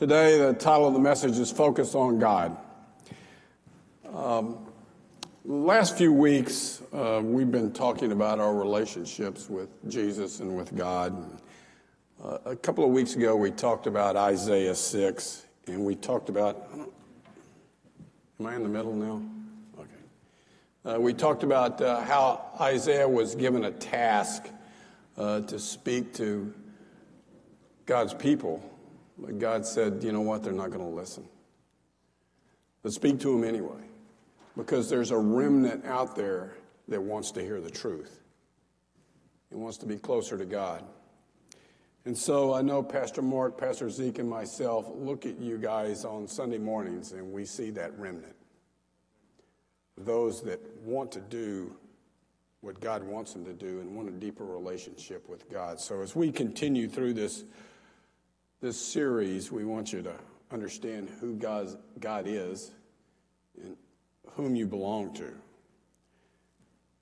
Today, the title of the message is Focus on God. Um, last few weeks, uh, we've been talking about our relationships with Jesus and with God. Uh, a couple of weeks ago, we talked about Isaiah 6, and we talked about. Am I in the middle now? Okay. Uh, we talked about uh, how Isaiah was given a task uh, to speak to God's people but God said, you know what? They're not going to listen. But speak to them anyway, because there's a remnant out there that wants to hear the truth. It wants to be closer to God. And so I know Pastor Mark, Pastor Zeke, and myself look at you guys on Sunday mornings and we see that remnant. Those that want to do what God wants them to do and want a deeper relationship with God. So as we continue through this this series, we want you to understand who God's, God is and whom you belong to.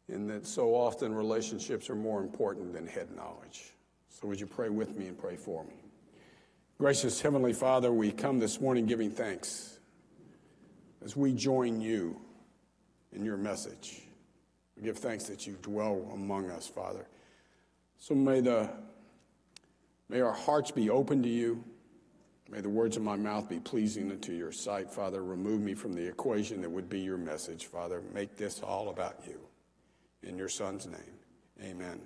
And that so often relationships are more important than head knowledge. So, would you pray with me and pray for me? Gracious Heavenly Father, we come this morning giving thanks as we join you in your message. We give thanks that you dwell among us, Father. So may the May our hearts be open to you. May the words of my mouth be pleasing unto your sight, Father. Remove me from the equation that would be your message, Father. Make this all about you. In your Son's name, amen.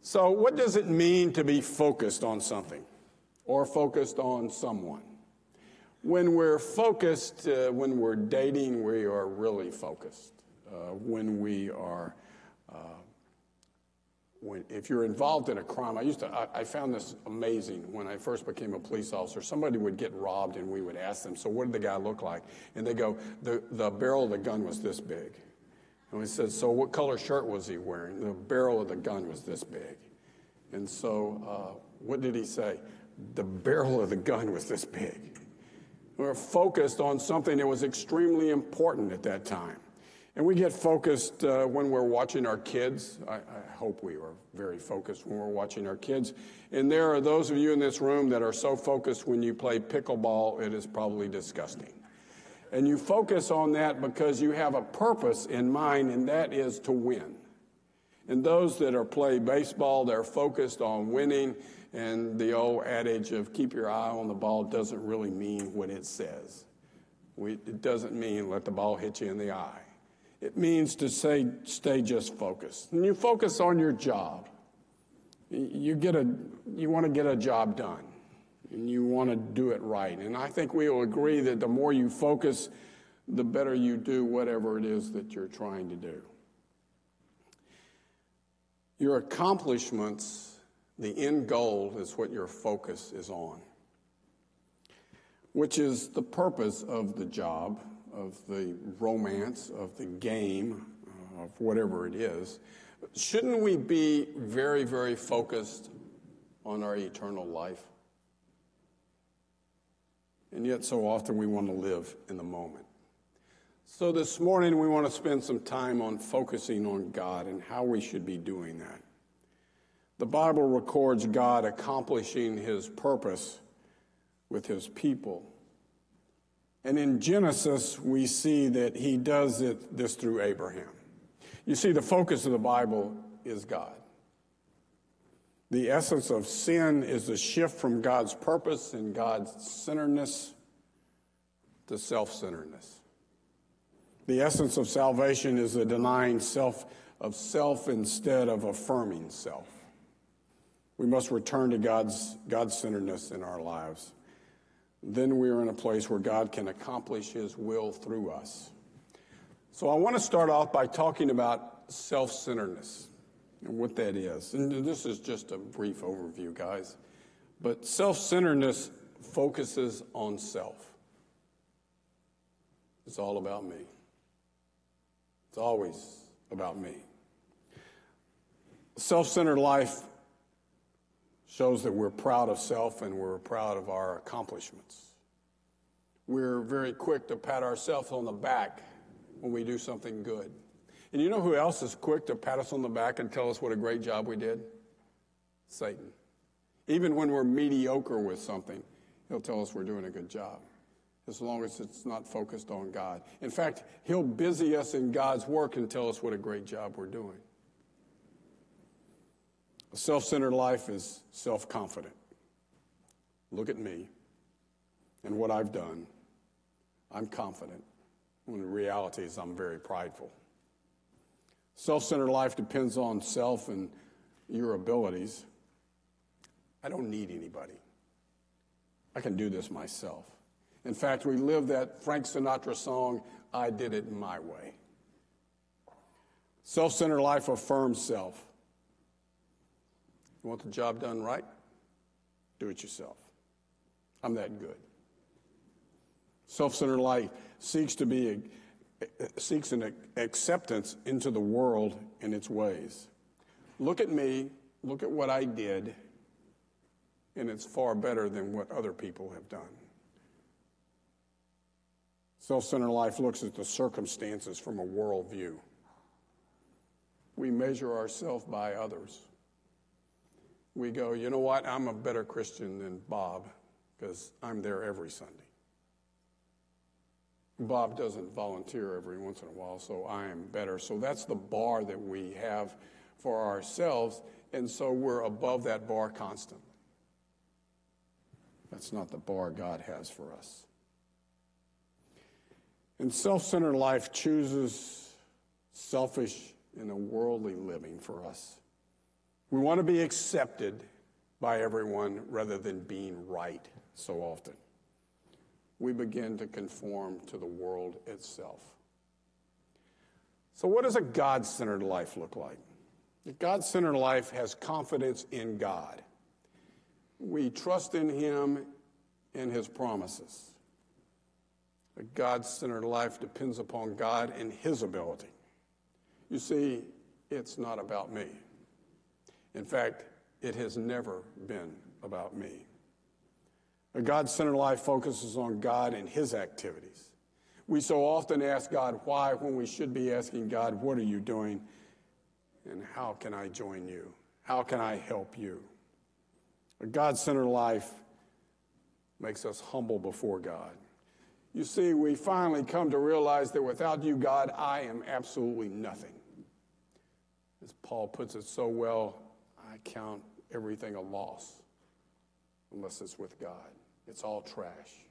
So, what does it mean to be focused on something or focused on someone? When we're focused, uh, when we're dating, we are really focused. Uh, when we are uh, when, if you're involved in a crime, I used to, I, I, found this amazing when I first became a police officer. Somebody would get robbed and we would ask them, so what did the guy look like? And they go, the, the barrel of the gun was this big. And we said, so what color shirt was he wearing? The barrel of the gun was this big. And so uh, what did he say? The barrel of the gun was this big. We were focused on something that was extremely important at that time. And we get focused uh, when we're watching our kids. I, I, hope we are very focused when we're watching our kids. And there are those of you in this room that are so focused when you play pickleball, it is probably disgusting. And you focus on that because you have a purpose in mind, and that is to win. And those that are play baseball, they're focused on winning. And the old adage of keep your eye on the ball doesn't really mean what it says. We, it doesn't mean let the ball hit you in the eye. It means to say, stay just focused. And you focus on your job. You, get a, you want to get a job done, and you want to do it right. And I think we will agree that the more you focus, the better you do whatever it is that you're trying to do. Your accomplishments, the end goal, is what your focus is on, which is the purpose of the job of the romance, of the game, uh, of whatever it is, shouldn't we be very, very focused on our eternal life? And yet, so often we want to live in the moment. So, this morning, we want to spend some time on focusing on God and how we should be doing that. The Bible records God accomplishing his purpose with his people and in Genesis, we see that he does it, this through Abraham. You see, the focus of the Bible is God. The essence of sin is the shift from God's purpose and God's centeredness to self centeredness. The essence of salvation is the denying self of self instead of affirming self. We must return to God's God centeredness in our lives then we are in a place where God can accomplish His will through us. So I want to start off by talking about self centeredness and what that is. And this is just a brief overview, guys. But self centeredness focuses on self. It's all about me. It's always about me. Self centered life shows that we're proud of self and we're proud of our accomplishments. We're very quick to pat ourselves on the back when we do something good. And you know who else is quick to pat us on the back and tell us what a great job we did? Satan. Even when we're mediocre with something, He'll tell us we're doing a good job as long as it's not focused on God. In fact, He'll busy us in God's work and tell us what a great job we're doing. A self centered life is self confident. Look at me and what I've done. I'm confident, when the reality is I'm very prideful. Self centered life depends on self and your abilities. I don't need anybody. I can do this myself. In fact, we live that Frank Sinatra song, I Did It My Way. Self centered life affirms self. Want the job done right? Do it yourself. I'm that good. Self centered life seeks to be seeks an acceptance into the world and its ways. Look at me, look at what I did, and it's far better than what other people have done. Self centered life looks at the circumstances from a worldview. We measure ourselves by others. We go, you know what? I'm a better Christian than Bob because I'm there every Sunday. Bob doesn't volunteer every once in a while, so I am better. So that's the bar that we have for ourselves, and so we're above that bar constantly. That's not the bar God has for us. And self centered life chooses selfish and a worldly living for us. We want to be accepted by everyone rather than being right so often. We begin to conform to the world itself. So, what does a God centered life look like? A God centered life has confidence in God. We trust in Him and His promises. A God centered life depends upon God and His ability. You see, it's not about me. In fact, it has never been about me. A God centered life focuses on God and His activities. We so often ask God why when we should be asking God, What are you doing? And how can I join you? How can I help you? A God centered life makes us humble before God. You see, we finally come to realize that without you, God, I am absolutely nothing. As Paul puts it so well, I count everything a loss unless it's with God. It's all trash.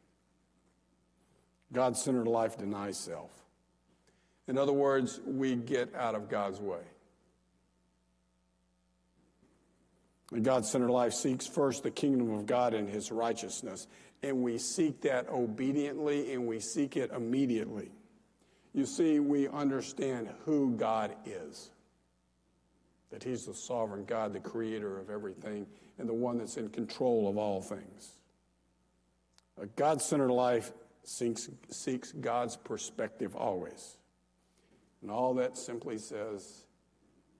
God centered life denies self. In other words, we get out of God's way. The God centered life seeks first the kingdom of God and his righteousness, and we seek that obediently and we seek it immediately. You see, we understand who God is that He's the sovereign God, the creator of everything, and the one that's in control of all things. A God centered life seeks, seeks God's perspective always. And all that simply says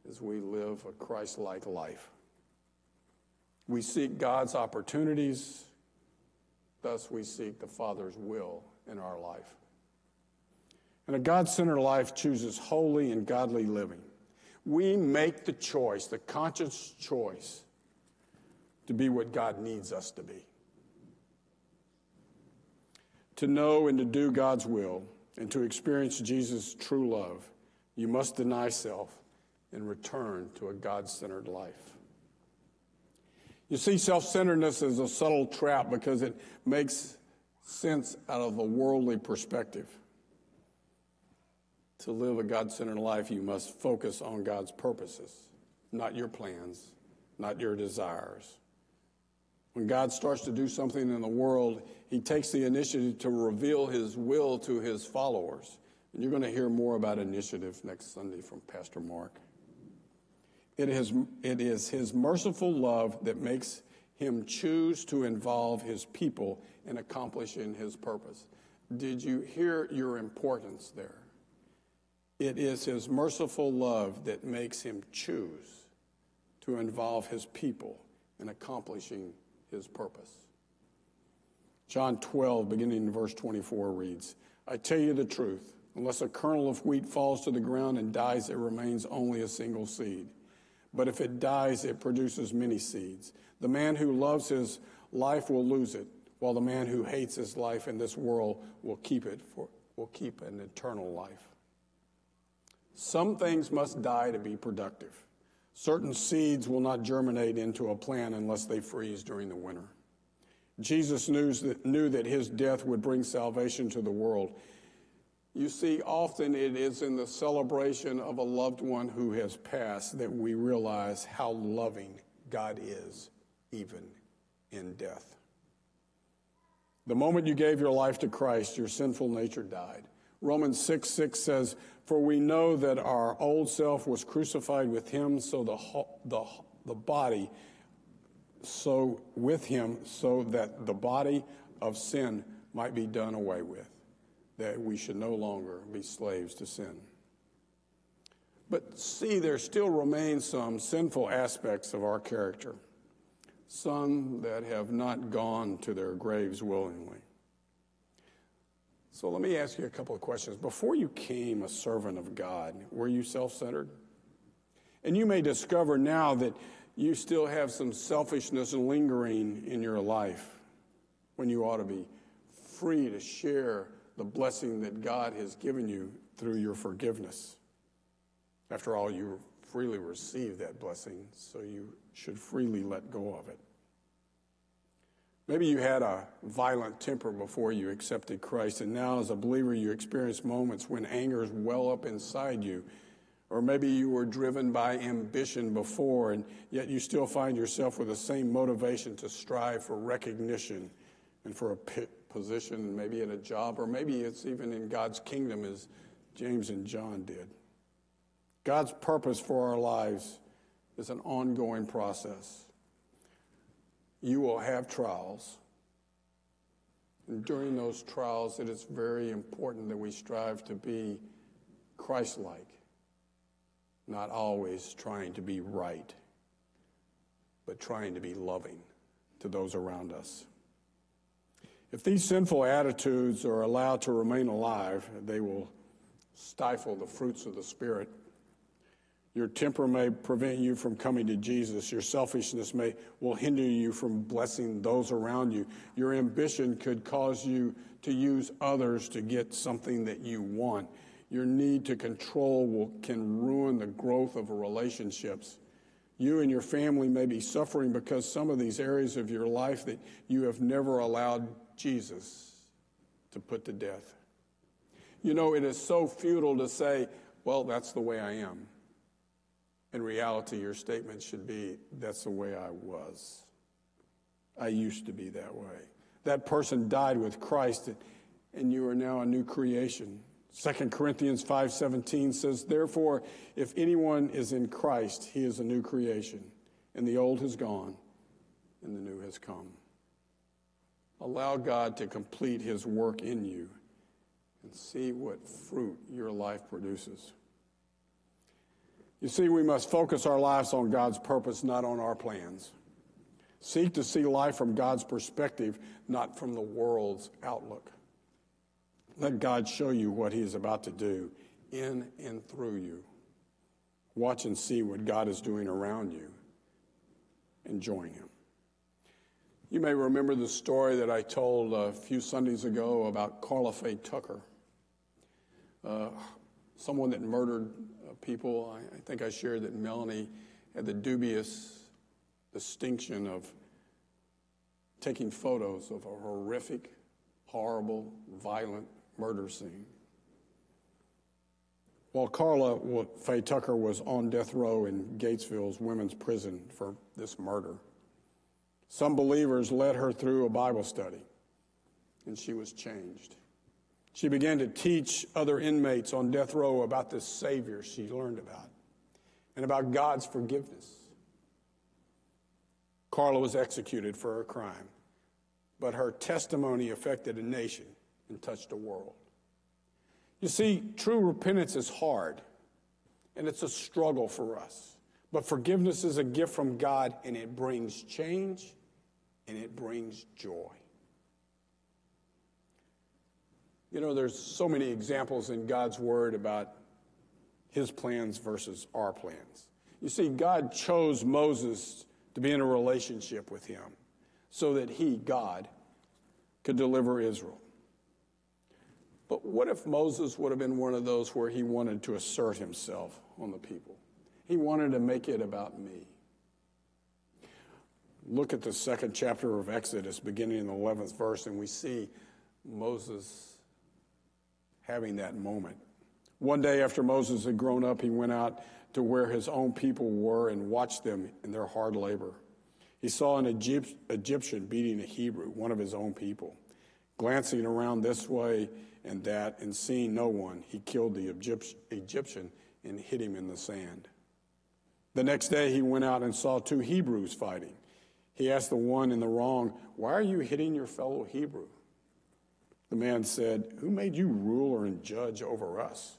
is we live a Christ like life. We seek God's opportunities, thus, we seek the Father's will in our life. And a God centered life chooses holy and godly living we make the choice, the conscious choice, to be what God needs us to be. To know and to do God's will and to experience Jesus' true love, you must deny self and return to a God centered life. You see, self centeredness is a subtle trap because it makes sense out of a worldly perspective. To live a God centered life, you must focus on God's purposes, not your plans, not your desires. When God starts to do something in the world, He takes the initiative to reveal His will to His followers. And you're going to hear more about initiative next Sunday from Pastor Mark. It is, it is His merciful love that makes Him choose to involve His people in accomplishing His purpose. Did you hear your importance there? It is his merciful love that makes him choose to involve his people in accomplishing his purpose. John 12, beginning in verse 24, reads I tell you the truth, unless a kernel of wheat falls to the ground and dies, it remains only a single seed. But if it dies, it produces many seeds. The man who loves his life will lose it, while the man who hates his life in this world will keep it for will keep an eternal life. Some things must die to be productive. Certain seeds will not germinate into a plant unless they freeze during the winter. Jesus knew that, knew that his death would bring salvation to the world. You see, often it is in the celebration of a loved one who has passed that we realize how loving God is, even in death. The moment you gave your life to Christ, your sinful nature died. Romans 6 6 says, For we know that our old self was crucified with him, so the, the, the body, so with him, so that the body of sin might be done away with, that we should no longer be slaves to sin. But see, there still remain some sinful aspects of our character some that have not gone to their graves willingly. So let me ask you a couple of questions. Before you came a servant of God, were you self centered? And you may discover now that you still have some selfishness lingering in your life when you ought to be free to share the blessing that God has given you through your forgiveness. After all, you freely received that blessing, so you should freely let go of it. Maybe you had a violent temper before you accepted Christ, and now as a believer, you experience moments when anger is well up inside you. Or maybe you were driven by ambition before, and yet you still find yourself with the same motivation to strive for recognition and for a position, maybe in a job, or maybe it's even in God's kingdom, as James and John did. God's purpose for our lives is an ongoing process. You will have trials. And during those trials, it is very important that we strive to be Christ like, not always trying to be right, but trying to be loving to those around us. If these sinful attitudes are allowed to remain alive, they will stifle the fruits of the Spirit your temper may prevent you from coming to Jesus. Your selfishness may will hinder you from blessing those around you. Your ambition could cause you to use others to get something that you want. Your need to control will, can ruin the growth of relationships. You and your family may be suffering because some of these areas of your life that you have never allowed Jesus to put to death. You know, it is so futile to say, well, that's the way I am. In reality, your statement should be that's the way I was. I used to be that way. That person died with Christ, and you are now a new creation. 2 Corinthians 5:17 says, "Therefore, if anyone is in Christ, he is a new creation, and the old has gone, and the new has come." Allow God to complete his work in you and see what fruit your life produces. You see, we must focus our lives on God's purpose, not on our plans. Seek to see life from God's perspective, not from the world's outlook. Let God show you what He is about to do in and through you. Watch and see what God is doing around you and join Him. You may remember the story that I told a few Sundays ago about Karla Faye Tucker, uh, someone that murdered people. I, I think I shared that Melanie had the dubious distinction of taking photos of a horrific, horrible, violent murder scene. While Karla Faye Tucker was on death row in Gatesville's women's prison for this murder, some believers led her through a Bible study, and she was changed. She began to teach other inmates on death row about this Savior she learned about and about God's forgiveness. Karla was executed for her crime, but her testimony affected a nation and touched a world. You see, true repentance is hard, and it's a struggle for us. But forgiveness is a gift from God, and it brings change and it brings joy. You know, there's so many examples in God's word about his plans versus our plans. You see, God chose Moses to be in a relationship with him so that he, God, could deliver Israel. But what if Moses would have been one of those where he wanted to assert himself on the people? He wanted to make it about me. Look at the second chapter of Exodus, beginning in the 11th verse, and we see Moses having that moment. One day after Moses had grown up, he went out to where his own people were and watched them in their hard labor. He saw an Egyptian beating a Hebrew, one of his own people. Glancing around this way and that and seeing no one, he killed the Egyptian and hit him in the sand. The next day, he went out and saw two Hebrews fighting. He asked the one in the wrong, Why are you hitting your fellow Hebrew? The man said, Who made you ruler and judge over us?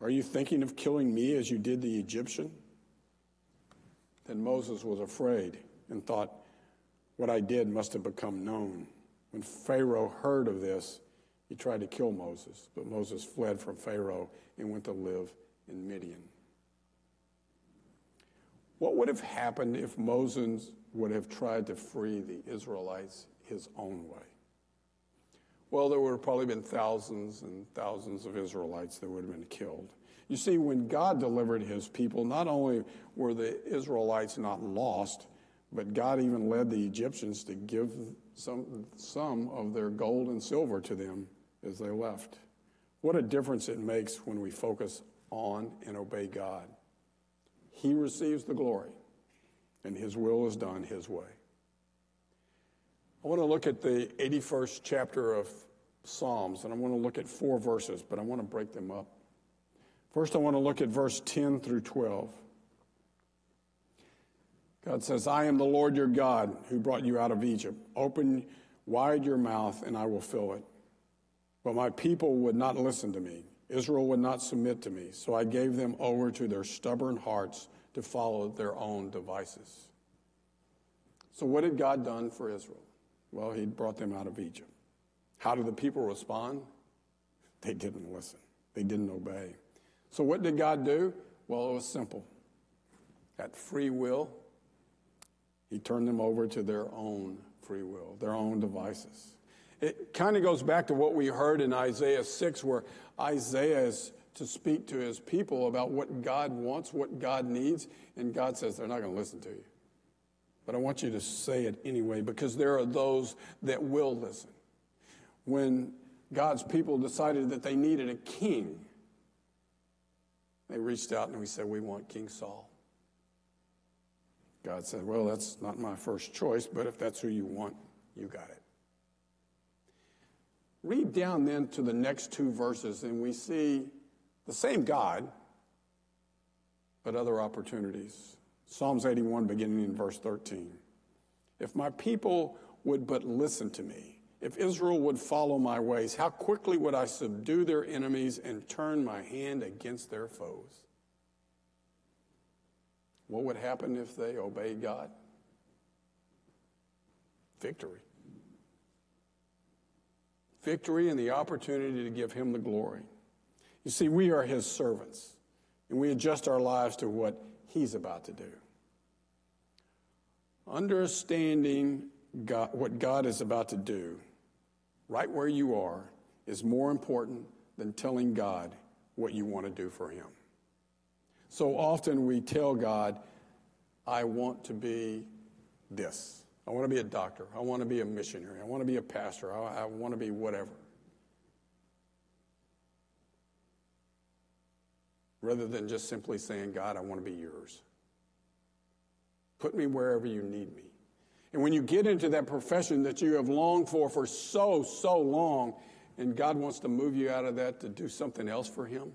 Are you thinking of killing me as you did the Egyptian? Then Moses was afraid and thought, What I did must have become known. When Pharaoh heard of this, he tried to kill Moses, but Moses fled from Pharaoh and went to live in Midian. What would have happened if Moses would have tried to free the Israelites his own way? Well, there would have probably been thousands and thousands of Israelites that would have been killed. You see, when God delivered his people, not only were the Israelites not lost, but God even led the Egyptians to give some, some of their gold and silver to them as they left. What a difference it makes when we focus on and obey God. He receives the glory, and his will is done his way. I want to look at the 81st chapter of Psalms, and I want to look at four verses, but I want to break them up. First, I want to look at verse 10 through 12. God says, I am the Lord your God who brought you out of Egypt. Open wide your mouth, and I will fill it. But my people would not listen to me. Israel would not submit to me. So I gave them over to their stubborn hearts to follow their own devices. So, what had God done for Israel? Well, He brought them out of Egypt. How did the people respond? They didn't listen, they didn't obey. So, what did God do? Well, it was simple. At free will, He turned them over to their own free will, their own devices. It kind of goes back to what we heard in Isaiah 6, where Isaiah is to speak to his people about what God wants, what God needs, and God says they're not going to listen to you. But I want you to say it anyway because there are those that will listen. When God's people decided that they needed a king, they reached out and we said, We want King Saul. God said, Well, that's not my first choice, but if that's who you want, you got it. Read down then to the next two verses, and we see the same God, but other opportunities. Psalms 81, beginning in verse 13. If my people would but listen to me, if Israel would follow my ways, how quickly would I subdue their enemies and turn my hand against their foes? What would happen if they obeyed God? Victory. Victory and the opportunity to give Him the glory. You see, we are His servants, and we adjust our lives to what He's about to do. Understanding God, what God is about to do, right where you are, is more important than telling God what you want to do for Him. So often we tell God, I want to be this. I want to be a doctor. I want to be a missionary. I want to be a pastor. I, I want to be whatever. Rather than just simply saying, God, I want to be yours. Put me wherever you need me. And when you get into that profession that you have longed for for so, so long, and God wants to move you out of that to do something else for Him,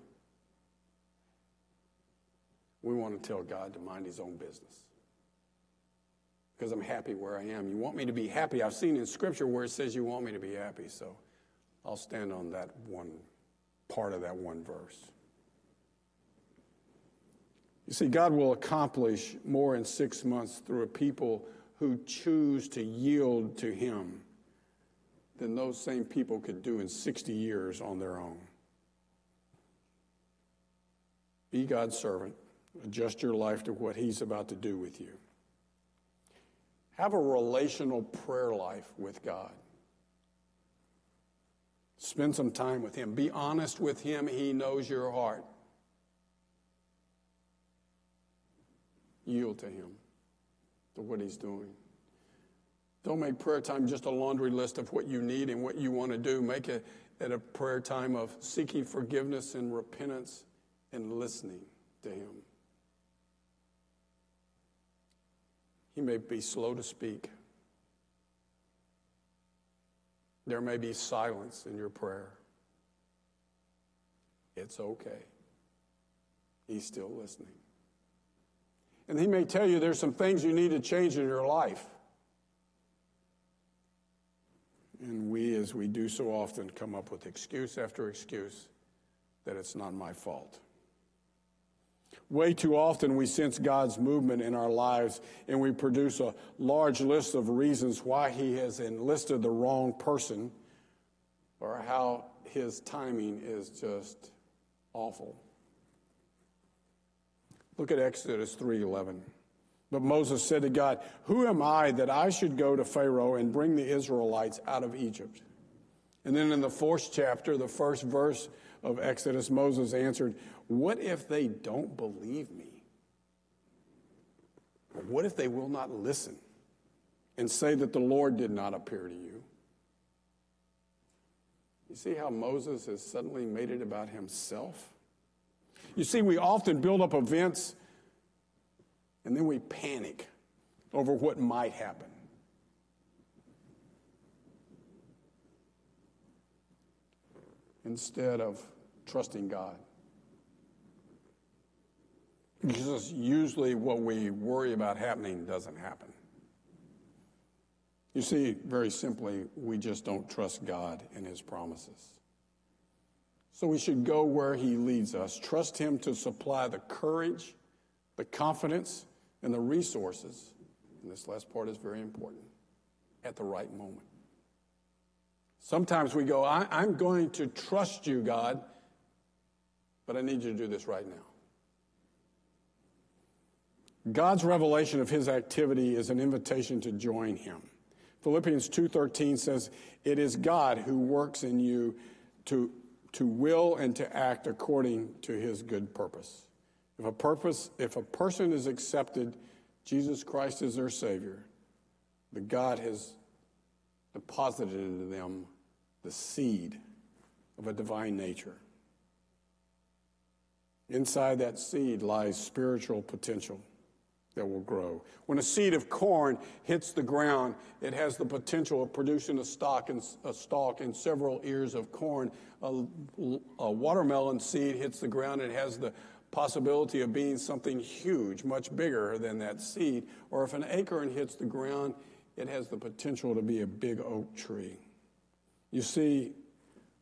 we want to tell God to mind His own business. Because I'm happy where I am. You want me to be happy. I've seen in Scripture where it says you want me to be happy, so I'll stand on that one part of that one verse. You see, God will accomplish more in six months through a people who choose to yield to Him than those same people could do in 60 years on their own. Be God's servant. Adjust your life to what He's about to do with you. Have a relational prayer life with God. Spend some time with Him. Be honest with Him. He knows your heart. Yield to Him, to what He's doing. Don't make prayer time just a laundry list of what you need and what you want to do. Make it at a prayer time of seeking forgiveness and repentance and listening to Him. He may be slow to speak. There may be silence in your prayer. It's okay. He's still listening. And He may tell you there's some things you need to change in your life. And we, as we do so often, come up with excuse after excuse that it's not my fault. Way too often we sense God's movement in our lives and we produce a large list of reasons why He has enlisted the wrong person or how His timing is just awful. Look at Exodus 3:11. But Moses said to God, Who am I that I should go to Pharaoh and bring the Israelites out of Egypt? And then in the fourth chapter, the first verse of Exodus, Moses answered, What if they don't believe me? what if they will not listen and say that the Lord did not appear to you? You see how Moses has suddenly made it about himself? You see, we often build up events and then we panic over what might happen. Instead of trusting God. Because usually what we worry about happening doesn't happen. You see, very simply, we just don't trust God and His promises. So we should go where He leads us, trust Him to supply the courage, the confidence, and the resources, and this last part is very important, at the right moment. Sometimes we go, I, am going to trust you, God, but I need you to do this right now. God's revelation of his activity is an invitation to join him. Philippians 2:13 says, "It is God who works in you to to will and to act according to his good purpose." If a purpose, if a person is accepted Jesus Christ is their Savior, the God has deposited into them the seed of a divine nature. Inside that seed lies spiritual potential that will grow. When a seed of corn hits the ground, it has the potential of producing a stalk and, a stalk and several ears of corn. A, a watermelon seed hits the ground, it has the possibility of being something huge, much bigger than that seed. Or if an acorn hits the ground, it has the potential to be a big oak tree. You see,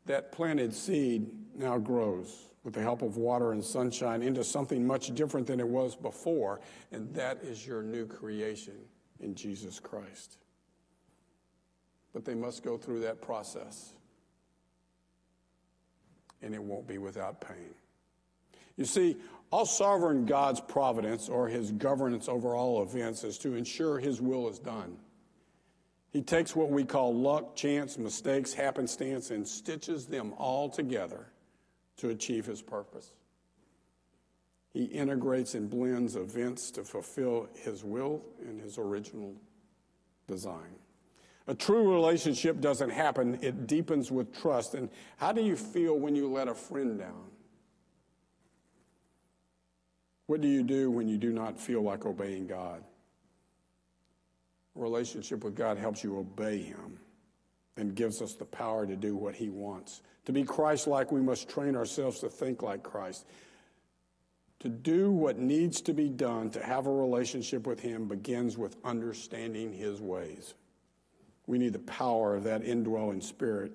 that planted seed now grows with the help of water and sunshine into something much different than it was before, and that is your new creation in Jesus Christ. But they must go through that process, and it won't be without pain. You see, all sovereign God's providence or his governance over all events is to ensure his will is done. He takes what we call luck, chance, mistakes, happenstance, and stitches them all together to achieve his purpose. He integrates and blends events to fulfill his will and his original design. A true relationship doesn't happen, it deepens with trust. And how do you feel when you let a friend down? What do you do when you do not feel like obeying God? A relationship with God helps you obey Him and gives us the power to do what He wants. To be Christ like, we must train ourselves to think like Christ. To do what needs to be done to have a relationship with Him begins with understanding His ways. We need the power of that indwelling spirit,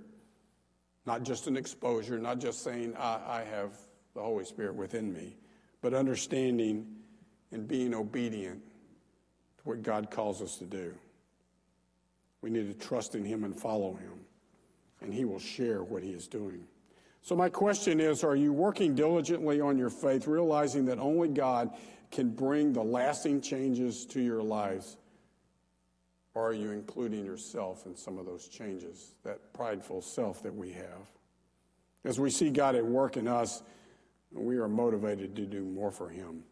not just an exposure, not just saying, I, I have the Holy Spirit within me but understanding and being obedient to what God calls us to do. We need to trust in Him and follow Him, and He will share what He is doing. So, my question is Are you working diligently on your faith, realizing that only God can bring the lasting changes to your lives Or are you including yourself in some of those changes, that prideful self that we have? As we see God at work in us, we are motivated to do more for Him.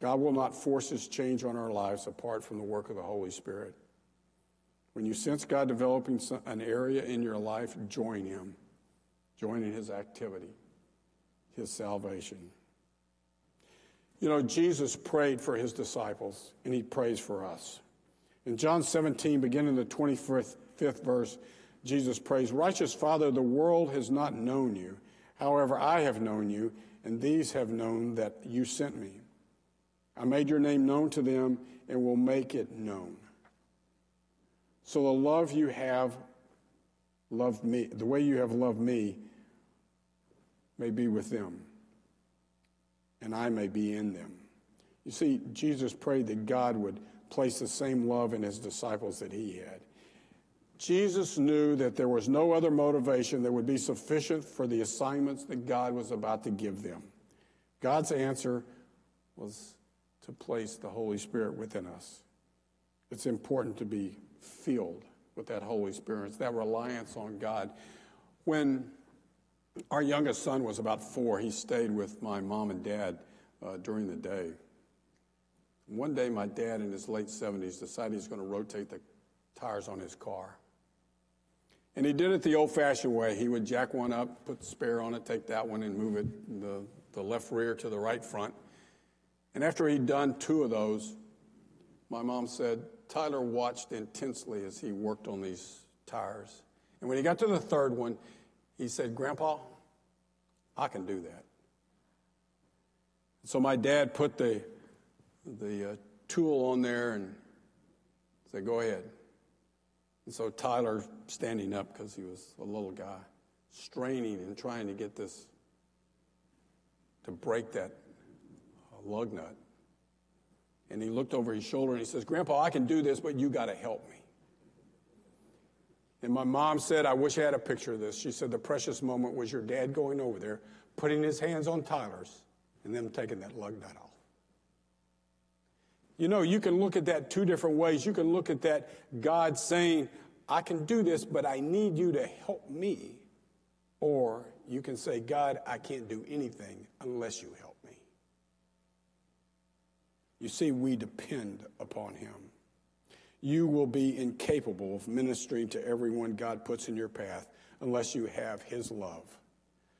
God will not force His change on our lives apart from the work of the Holy Spirit. When you sense God developing an area in your life, join Him. Join in His activity, His salvation. You know, Jesus prayed for His disciples, and He prays for us. In John 17, beginning the 25th verse, Jesus prays, Righteous Father, the world has not known you. However, I have known you, and these have known that you sent me. I made your name known to them and will make it known. So the love you have loved me, the way you have loved me, may be with them, and I may be in them. You see, Jesus prayed that God would place the same love in his disciples that he had. Jesus knew that there was no other motivation that would be sufficient for the assignments that God was about to give them. God's answer was to place the Holy Spirit within us. It's important to be filled with that Holy Spirit, that reliance on God. When our youngest son was about four, he stayed with my mom and dad uh, during the day. One day, my dad, in his late 70s, decided he's going to rotate the tires on his car. And he did it the old fashioned way. He would jack one up, put the spare on it, take that one, and move it the, the left rear to the right front. And after he'd done two of those, my mom said, Tyler watched intensely as he worked on these tires. And when he got to the third one, he said, Grandpa, I can do that. So my dad put the, the uh, tool on there and said, Go ahead. And so Tyler, standing up because he was a little guy, straining and trying to get this, to break that lug nut. And he looked over his shoulder and he says, Grandpa, I can do this, but you got to help me. And my mom said, I wish I had a picture of this. She said, the precious moment was your dad going over there, putting his hands on Tyler's, and them taking that lug nut off. You know, you can look at that two different ways. You can look at that God saying, I can do this, but I need you to help me. Or you can say, God, I can't do anything unless you help. You see, we depend upon Him. You will be incapable of ministering to everyone God puts in your path unless you have His love.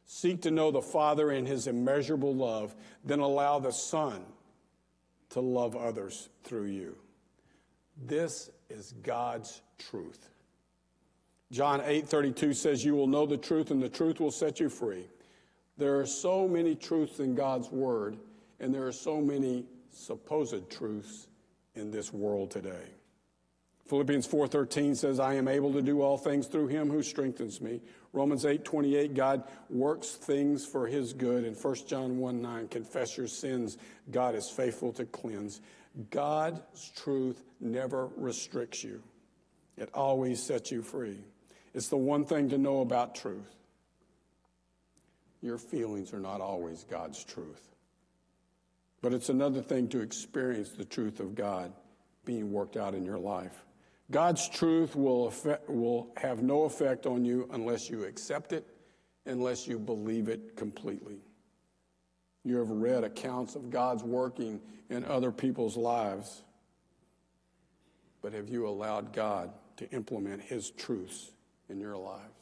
Seek to know the Father and His immeasurable love, then allow the Son to love others through you. This is God's truth. John 8:32 says you will know the truth and the truth will set you free. There are so many truths in God's word and there are so many supposed truths in this world today. Philippians 4:13 says I am able to do all things through him who strengthens me. Romans 8:28 God works things for his good and 1 John 1:9 confess your sins God is faithful to cleanse. God's truth never restricts you. It always sets you free. It's the one thing to know about truth. Your feelings are not always God's truth. But it's another thing to experience the truth of God being worked out in your life. God's truth will, will have no effect on you unless you accept it, unless you believe it completely. You have read accounts of God's working in other people's lives, but have you allowed God to implement His truths in your lives?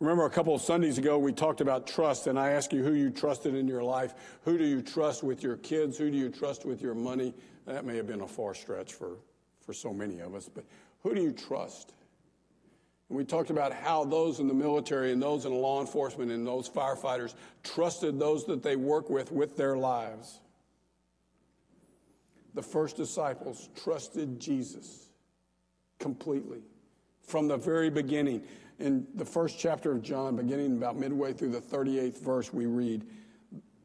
Remember a couple of Sundays ago, we talked about trust, and I asked you who you trusted in your life. Who do you trust with your kids? Who do you trust with your money? That may have been a far stretch for, for so many of us, but who do you trust? And we talked about how those in the military and those in law enforcement and those firefighters trusted those that they work with with their lives. The first disciples trusted Jesus completely from the very beginning in the first chapter of John, beginning about midway through the 38th verse, we read,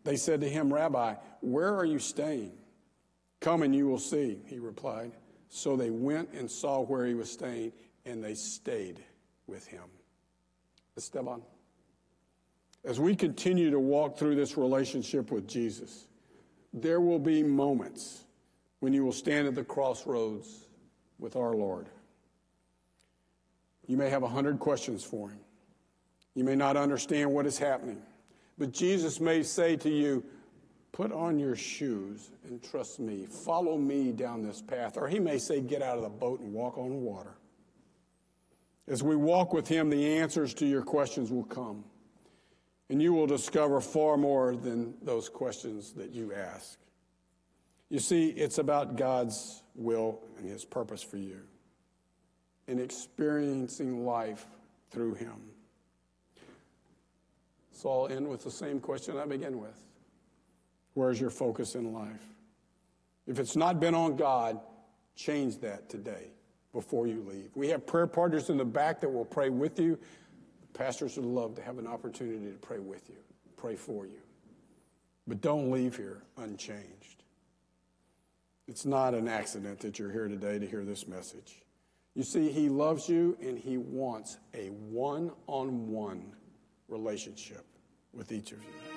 They said to him, Rabbi, where are you staying? Come and you will see, he replied. So they went and saw where he was staying, and they stayed with him. Esteban, as we continue to walk through this relationship with Jesus, there will be moments when you will stand at the crossroads with our Lord. You may have a hundred questions for him. You may not understand what is happening. But Jesus may say to you, Put on your shoes and trust me. Follow me down this path. Or he may say, Get out of the boat and walk on water. As we walk with him, the answers to your questions will come. And you will discover far more than those questions that you ask. You see, it's about God's will and his purpose for you in experiencing life through him. So I'll end with the same question I began with Where's your focus in life? If it's not been on God, change that today before you leave. We have prayer partners in the back that will pray with you. Pastors would love to have an opportunity to pray with you, pray for you. But don't leave here unchanged. It's not an accident that you're here today to hear this message. You see, He loves you and He wants a one on one relationship with each of you.